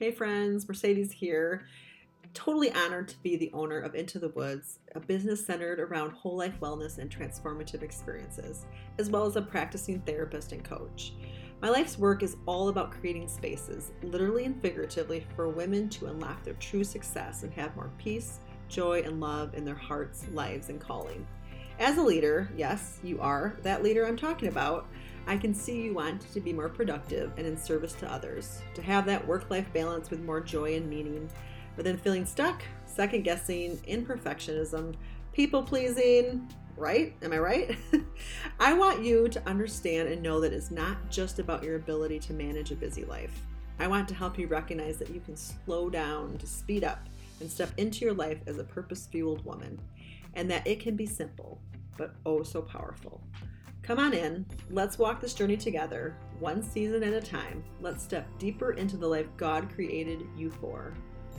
Hey friends, Mercedes here. Totally honored to be the owner of Into the Woods, a business centered around whole life wellness and transformative experiences, as well as a practicing therapist and coach. My life's work is all about creating spaces, literally and figuratively, for women to unlock their true success and have more peace, joy, and love in their hearts, lives, and calling. As a leader, yes, you are that leader I'm talking about. I can see you want to be more productive and in service to others, to have that work life balance with more joy and meaning, but then feeling stuck, second guessing, imperfectionism, people pleasing, right? Am I right? I want you to understand and know that it's not just about your ability to manage a busy life. I want to help you recognize that you can slow down to speed up and step into your life as a purpose fueled woman, and that it can be simple, but oh so powerful. Come on in. Let's walk this journey together, one season at a time. Let's step deeper into the life God created you for.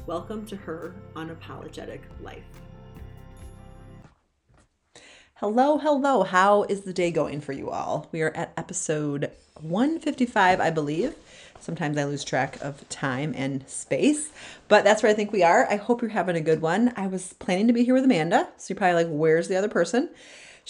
Welcome to her unapologetic life. Hello, hello. How is the day going for you all? We are at episode 155, I believe. Sometimes I lose track of time and space, but that's where I think we are. I hope you're having a good one. I was planning to be here with Amanda, so you're probably like, where's the other person?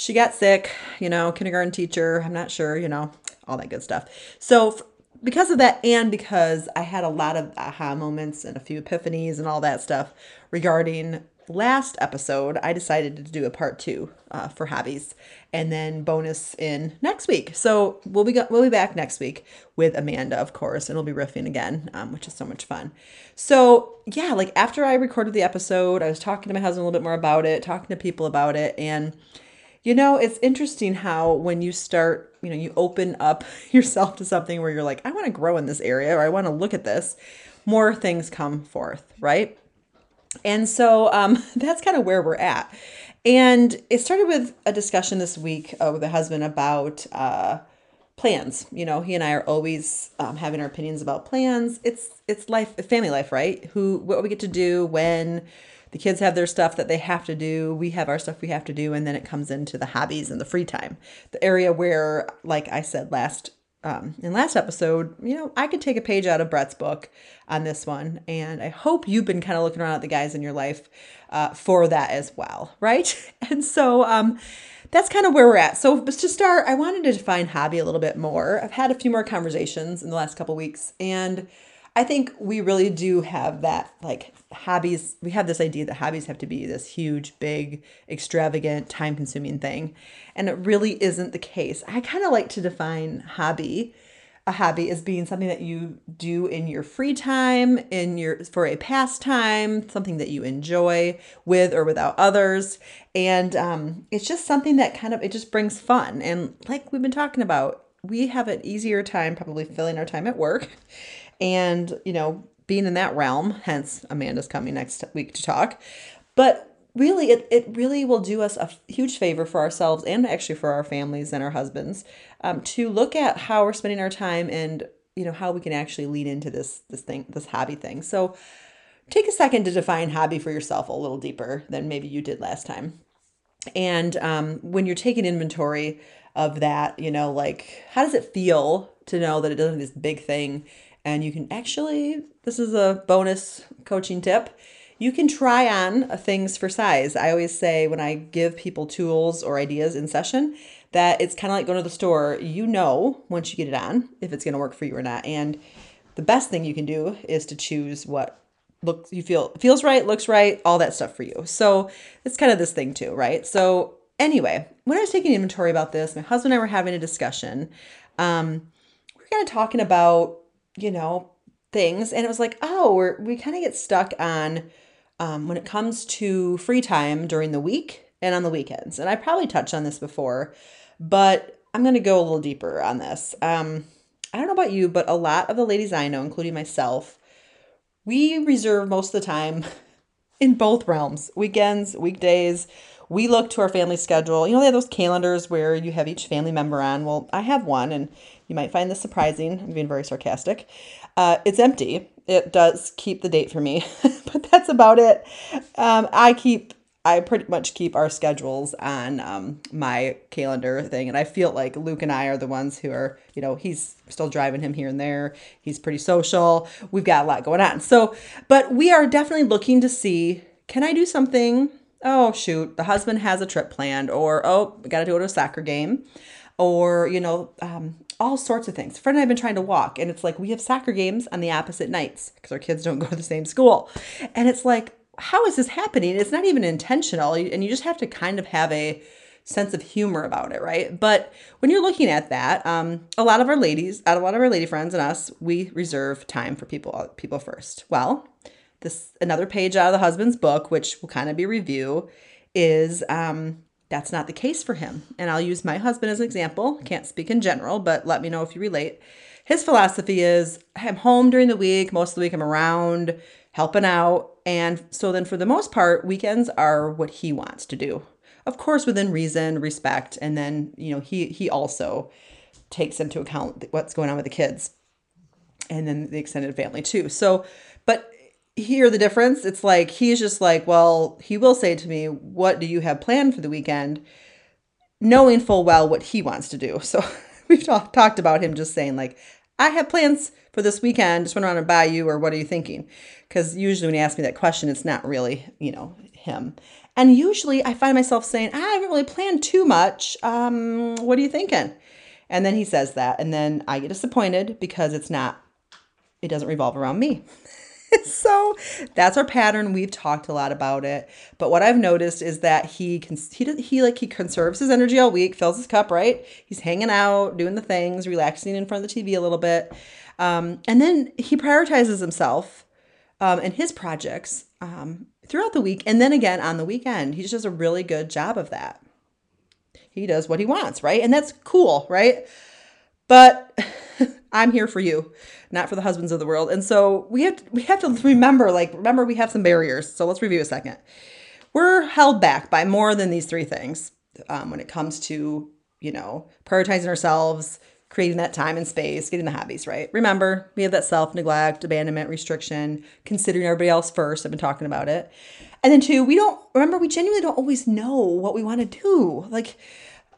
She got sick, you know, kindergarten teacher, I'm not sure, you know, all that good stuff. So, because of that, and because I had a lot of aha moments and a few epiphanies and all that stuff regarding last episode, I decided to do a part two uh, for hobbies, and then bonus in next week. So we'll be go- we'll be back next week with Amanda, of course, and we'll be riffing again, um, which is so much fun. So yeah, like after I recorded the episode, I was talking to my husband a little bit more about it, talking to people about it, and you know, it's interesting how when you start, you know, you open up yourself to something where you're like, I want to grow in this area or I want to look at this, more things come forth, right? And so um, that's kind of where we're at. And it started with a discussion this week uh, with a husband about uh, plans. You know, he and I are always um, having our opinions about plans. It's it's life, family life, right? Who, what we get to do, when, the kids have their stuff that they have to do we have our stuff we have to do and then it comes into the hobbies and the free time the area where like i said last um, in last episode you know i could take a page out of brett's book on this one and i hope you've been kind of looking around at the guys in your life uh, for that as well right and so um, that's kind of where we're at. So, to start, I wanted to define hobby a little bit more. I've had a few more conversations in the last couple weeks, and I think we really do have that like hobbies. We have this idea that hobbies have to be this huge, big, extravagant, time consuming thing. And it really isn't the case. I kind of like to define hobby a hobby as being something that you do in your free time in your for a pastime something that you enjoy with or without others. And um, it's just something that kind of it just brings fun. And like we've been talking about we have an easier time probably filling our time at work. And, you know, being in that realm, hence Amanda's coming next week to talk. But really, it, it really will do us a huge favor for ourselves and actually for our families and our husbands um, to look at how we're spending our time and, you know, how we can actually lean into this, this thing, this hobby thing. So take a second to define hobby for yourself a little deeper than maybe you did last time. And um, when you're taking inventory of that, you know, like how does it feel to know that it doesn't this big thing and you can actually, this is a bonus coaching tip. You can try on things for size. I always say when I give people tools or ideas in session that it's kind of like going to the store. You know, once you get it on, if it's going to work for you or not. And the best thing you can do is to choose what looks you feel feels right, looks right, all that stuff for you. So it's kind of this thing too, right? So anyway, when I was taking inventory about this, my husband and I were having a discussion. Um, we are kind of talking about you know, things. And it was like, oh, we're, we kind of get stuck on um, when it comes to free time during the week and on the weekends. And I probably touched on this before, but I'm going to go a little deeper on this. Um, I don't know about you, but a lot of the ladies I know, including myself, we reserve most of the time in both realms weekends, weekdays. We look to our family schedule. You know, they have those calendars where you have each family member on. Well, I have one, and you might find this surprising. I'm being very sarcastic. Uh, it's empty. It does keep the date for me, but that's about it. Um, I keep I pretty much keep our schedules on um, my calendar thing. And I feel like Luke and I are the ones who are, you know, he's still driving him here and there. He's pretty social. We've got a lot going on. So, but we are definitely looking to see can I do something? Oh, shoot, the husband has a trip planned, or oh, we got to go to a soccer game, or, you know, um, all sorts of things. Fred and I have been trying to walk, and it's like we have soccer games on the opposite nights because our kids don't go to the same school. And it's like, how is this happening? It's not even intentional. And you just have to kind of have a sense of humor about it, right? But when you're looking at that, um, a lot of our ladies, a lot of our lady friends and us, we reserve time for people people first. Well, this another page out of the husband's book, which will kind of be review, is um, that's not the case for him. And I'll use my husband as an example. Can't speak in general, but let me know if you relate. His philosophy is I'm home during the week, most of the week I'm around helping out. And so then for the most part, weekends are what he wants to do. Of course, within reason, respect, and then, you know, he he also takes into account what's going on with the kids and then the extended family too. So, hear the difference? It's like he's just like, well, he will say to me, "What do you have planned for the weekend?" knowing full well what he wants to do. So, we've talk, talked about him just saying like, "I have plans for this weekend. Just went around and buy you, or what are you thinking?" Because usually when he asks me that question, it's not really, you know, him. And usually I find myself saying, I haven't really planned too much. Um, what are you thinking? And then he says that, and then I get disappointed because it's not, it doesn't revolve around me. so that's our pattern. We've talked a lot about it. But what I've noticed is that he can he he like he conserves his energy all week, fills his cup, right? He's hanging out, doing the things, relaxing in front of the TV a little bit. Um, and then he prioritizes himself um, and his projects um, throughout the week. And then again on the weekend, he just does a really good job of that. He does what he wants, right? And that's cool, right? But I'm here for you, not for the husbands of the world. And so we have to, we have to remember, like, remember we have some barriers. So let's review a second. We're held back by more than these three things um, when it comes to, you know, prioritizing ourselves, creating that time and space, getting the hobbies right. Remember, we have that self neglect, abandonment, restriction, considering everybody else first. I've been talking about it. And then two, we don't remember we genuinely don't always know what we want to do. Like,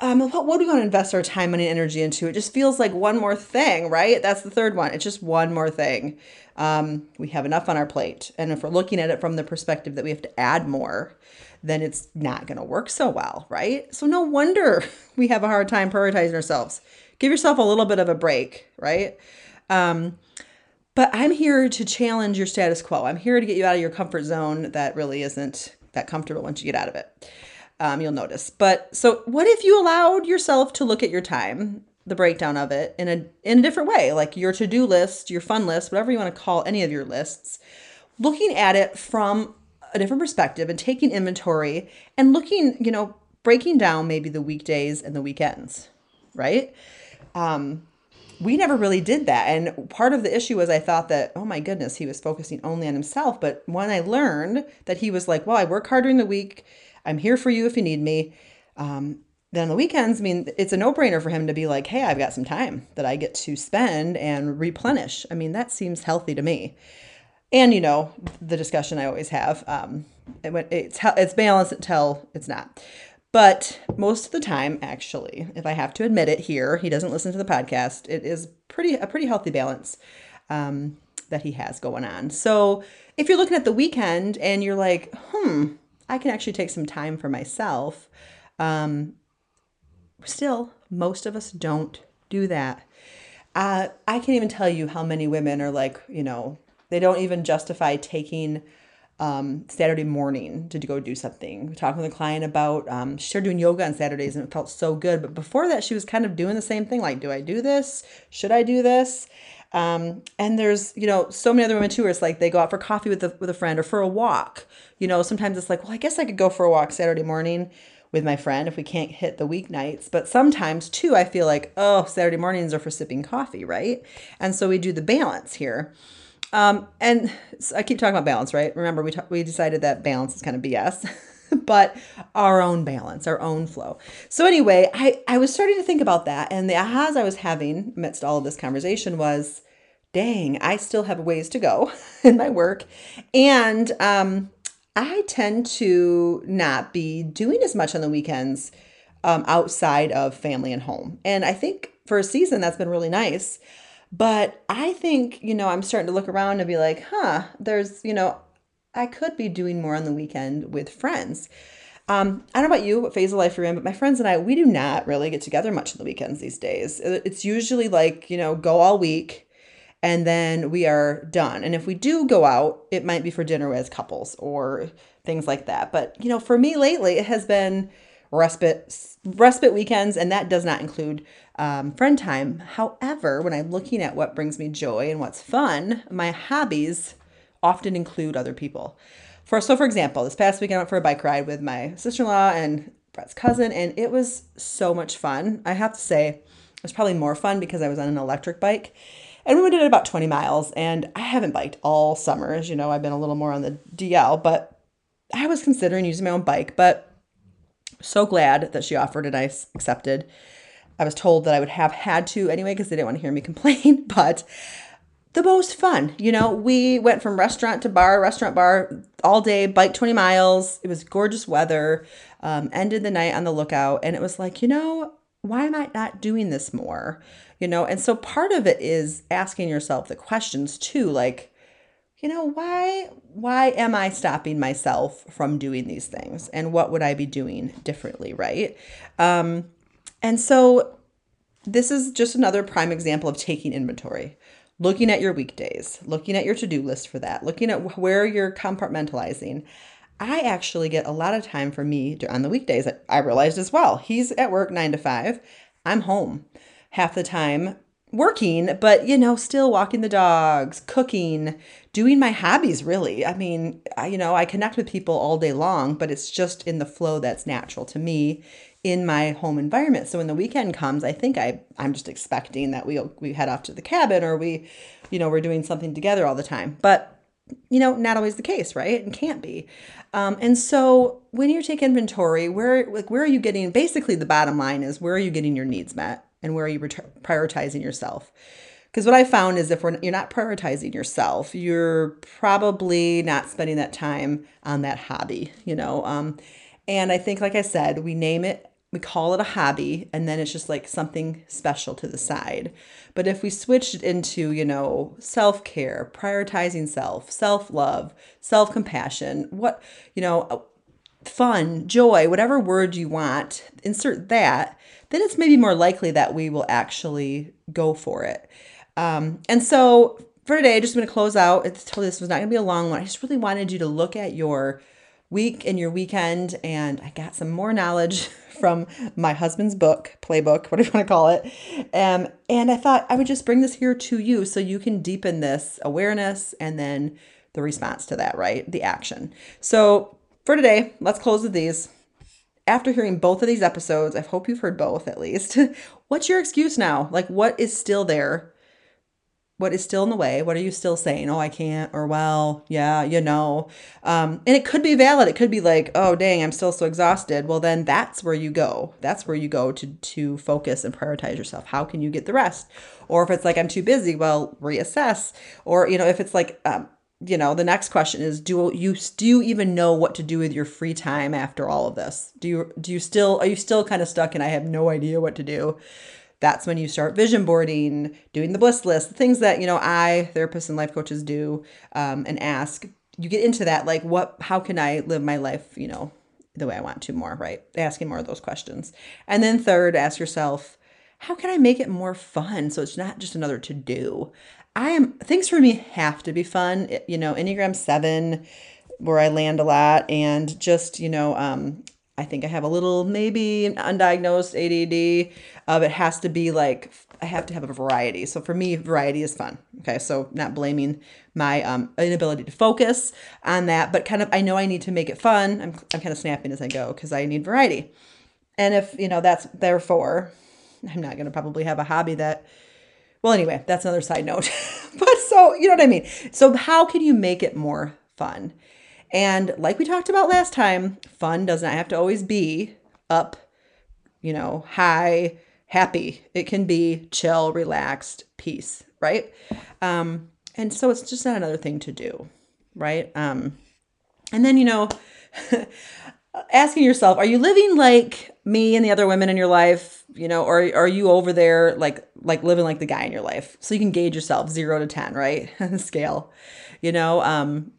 um, what, what do we want to invest our time, money, and energy into? It just feels like one more thing, right? That's the third one. It's just one more thing. Um, we have enough on our plate. And if we're looking at it from the perspective that we have to add more, then it's not going to work so well, right? So, no wonder we have a hard time prioritizing ourselves. Give yourself a little bit of a break, right? Um, but I'm here to challenge your status quo. I'm here to get you out of your comfort zone that really isn't that comfortable once you get out of it um, you'll notice. But so, what if you allowed yourself to look at your time, the breakdown of it, in a in a different way, like your to do list, your fun list, whatever you want to call any of your lists, looking at it from a different perspective and taking inventory and looking, you know, breaking down maybe the weekdays and the weekends, right? Um, we never really did that. And part of the issue was I thought that, oh my goodness, he was focusing only on himself. But when I learned that he was like, well, I work hard during the week I'm here for you if you need me. Um, then on the weekends, I mean, it's a no brainer for him to be like, hey, I've got some time that I get to spend and replenish. I mean, that seems healthy to me. And, you know, the discussion I always have, um, it's, it's balanced until it's not. But most of the time, actually, if I have to admit it here, he doesn't listen to the podcast. It is pretty a pretty healthy balance um, that he has going on. So if you're looking at the weekend and you're like, hmm, I can actually take some time for myself. Um, still, most of us don't do that. Uh, I can't even tell you how many women are like, you know, they don't even justify taking um, Saturday morning to go do something. We with a client about um, she started doing yoga on Saturdays and it felt so good. But before that, she was kind of doing the same thing. Like, do I do this? Should I do this? Um, and there's, you know, so many other women too, where it's like they go out for coffee with a, with a friend or for a walk. You know, sometimes it's like, well, I guess I could go for a walk Saturday morning with my friend if we can't hit the weeknights. But sometimes too, I feel like, oh, Saturday mornings are for sipping coffee, right? And so we do the balance here. Um, and I keep talking about balance, right? Remember, we, t- we decided that balance is kind of BS. but our own balance, our own flow. So anyway, I, I was starting to think about that. And the ahas I was having amidst all of this conversation was, dang, I still have ways to go in my work. And um, I tend to not be doing as much on the weekends um, outside of family and home. And I think for a season that's been really nice. But I think, you know, I'm starting to look around and be like, huh, there's, you know, I could be doing more on the weekend with friends. Um, I don't know about you, what phase of life you're in, but my friends and I, we do not really get together much on the weekends these days. It's usually like, you know, go all week and then we are done. And if we do go out, it might be for dinner as couples or things like that. But, you know, for me lately, it has been respite respite weekends and that does not include um, friend time however when i'm looking at what brings me joy and what's fun my hobbies often include other people. For so for example this past weekend i went for a bike ride with my sister-in-law and brett's cousin and it was so much fun. I have to say it was probably more fun because i was on an electric bike. And we did it about 20 miles and i haven't biked all summer as you know i've been a little more on the dl but i was considering using my own bike but so glad that she offered and I accepted. I was told that I would have had to anyway because they didn't want to hear me complain, but the most fun. You know, we went from restaurant to bar, restaurant bar all day, bike 20 miles. It was gorgeous weather. Um, ended the night on the lookout, and it was like, you know, why am I not doing this more? You know, and so part of it is asking yourself the questions too, like, you know, why why am I stopping myself from doing these things? And what would I be doing differently, right? Um, and so this is just another prime example of taking inventory. Looking at your weekdays, looking at your to-do list for that, looking at where you're compartmentalizing. I actually get a lot of time for me on the weekdays. I realized as well. He's at work 9 to 5. I'm home half the time working, but you know, still walking the dogs, cooking, doing my hobbies really. I mean, I, you know, I connect with people all day long, but it's just in the flow that's natural to me in my home environment. So when the weekend comes, I think I I'm just expecting that we we head off to the cabin or we, you know, we're doing something together all the time. But you know, not always the case, right? And can't be. Um, and so when you take inventory, where like where are you getting? Basically, the bottom line is where are you getting your needs met? and where are you prioritizing yourself because what i found is if we're, you're not prioritizing yourself you're probably not spending that time on that hobby you know um, and i think like i said we name it we call it a hobby and then it's just like something special to the side but if we switched it into you know self-care prioritizing self self-love self-compassion what you know fun joy whatever word you want insert that then it's maybe more likely that we will actually go for it. Um, and so for today, i just going to close out. It's totally this was not going to be a long one. I just really wanted you to look at your week and your weekend, and I got some more knowledge from my husband's book, playbook, whatever you want to call it. Um, and I thought I would just bring this here to you so you can deepen this awareness and then the response to that, right? The action. So for today, let's close with these after hearing both of these episodes, I hope you've heard both at least. What's your excuse now? Like, what is still there? What is still in the way? What are you still saying? Oh, I can't, or well, yeah, you know. Um, and it could be valid. It could be like, oh, dang, I'm still so exhausted. Well, then that's where you go. That's where you go to to focus and prioritize yourself. How can you get the rest? Or if it's like I'm too busy, well, reassess. Or you know, if it's like um, you know the next question is do you do you even know what to do with your free time after all of this do you do you still are you still kind of stuck and i have no idea what to do that's when you start vision boarding doing the bliss list the things that you know i therapists and life coaches do um, and ask you get into that like what how can i live my life you know the way i want to more right asking more of those questions and then third ask yourself how can I make it more fun so it's not just another to do? I am things for me have to be fun. You know, Enneagram 7 where I land a lot and just, you know, um I think I have a little maybe undiagnosed ADD. Uh, it has to be like I have to have a variety. So for me, variety is fun. Okay, so not blaming my um, inability to focus on that, but kind of I know I need to make it fun. I'm I'm kind of snapping as I go because I need variety. And if you know that's therefore, I'm not going to probably have a hobby that well, anyway, that's another side note. but so, you know what I mean? So, how can you make it more fun? And like we talked about last time, fun does not have to always be up, you know, high, happy. It can be chill, relaxed, peace, right? Um, and so it's just not another thing to do, right? Um, And then, you know, asking yourself, are you living like me and the other women in your life, you know, or are you over there like like living like the guy in your life? So you can gauge yourself 0 to 10, right? scale. You know, um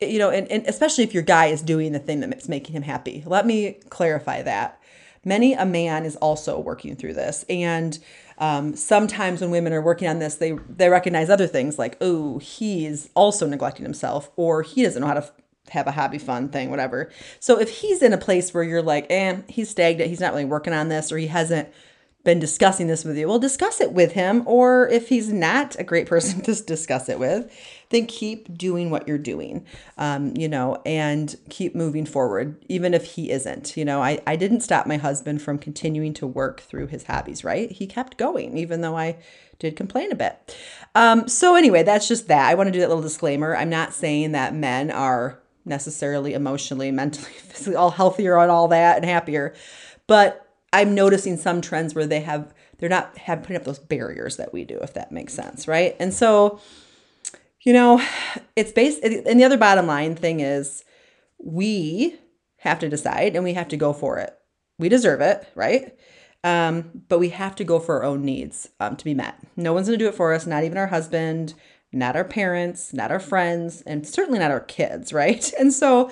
you know, and, and especially if your guy is doing the thing that's making him happy. Let me clarify that. Many a man is also working through this. And um, sometimes when women are working on this, they they recognize other things like, oh, he's also neglecting himself, or he doesn't know how to have a hobby fun thing, whatever. So if he's in a place where you're like, eh, he's stagnant, he's not really working on this, or he hasn't been discussing this with you, well, discuss it with him. Or if he's not a great person to discuss it with, then keep doing what you're doing, um, you know, and keep moving forward, even if he isn't. You know, I, I didn't stop my husband from continuing to work through his hobbies, right? He kept going, even though I did complain a bit. Um, so, anyway, that's just that. I want to do that little disclaimer. I'm not saying that men are necessarily emotionally, mentally, physically all healthier and all that and happier. But I'm noticing some trends where they have they're not have putting up those barriers that we do, if that makes sense, right? And so, you know, it's based and the other bottom line thing is we have to decide and we have to go for it. We deserve it, right? Um, but we have to go for our own needs um, to be met. No one's gonna do it for us, not even our husband, not our parents, not our friends, and certainly not our kids, right? And so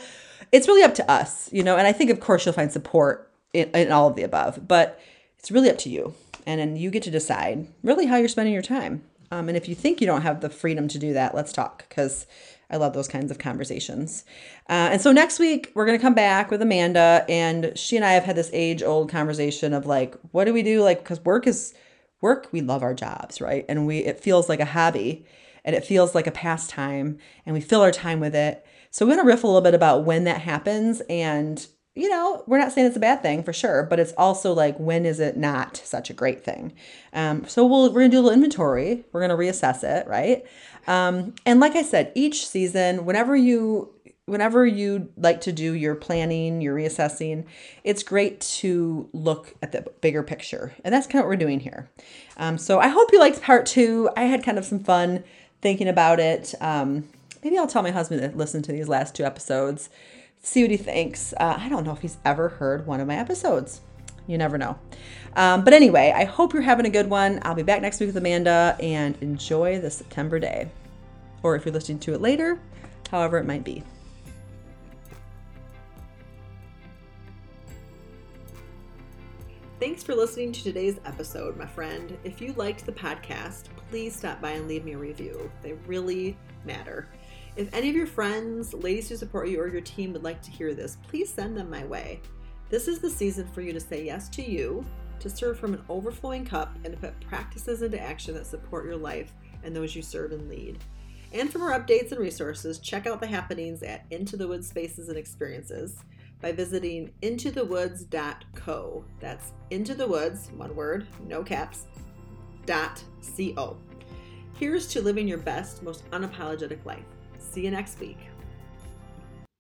it's really up to us, you know, and I think, of course, you'll find support in, in all of the above, but it's really up to you. And then you get to decide really how you're spending your time. Um, and if you think you don't have the freedom to do that, let's talk because I love those kinds of conversations. Uh, and so next week, we're going to come back with Amanda, and she and I have had this age old conversation of like, what do we do? Like, because work is work, we love our jobs, right? And we, it feels like a hobby and it feels like a pastime and we fill our time with it. So we're going to riff a little bit about when that happens and you know, we're not saying it's a bad thing for sure, but it's also like when is it not such a great thing? Um, so we'll we're gonna do a little inventory. We're gonna reassess it, right? Um, and like I said, each season, whenever you whenever you like to do your planning, your reassessing, it's great to look at the bigger picture, and that's kind of what we're doing here. Um, so I hope you liked part two. I had kind of some fun thinking about it. Um, maybe I'll tell my husband to listen to these last two episodes, see what he thinks. Uh, I don't know if he's ever heard one of my episodes. You never know. Um, but anyway, I hope you're having a good one. I'll be back next week with Amanda and enjoy the September day. Or if you're listening to it later, however it might be. Thanks for listening to today's episode, my friend. If you liked the podcast, please stop by and leave me a review. They really matter. If any of your friends, ladies who support you, or your team would like to hear this, please send them my way. This is the season for you to say yes to you, to serve from an overflowing cup, and to put practices into action that support your life and those you serve and lead. And for more updates and resources, check out the happenings at Into the Woods Spaces and Experiences by visiting intothewoods.co. That's into the woods, one word, no caps, Co. Here's to living your best, most unapologetic life. See you next week.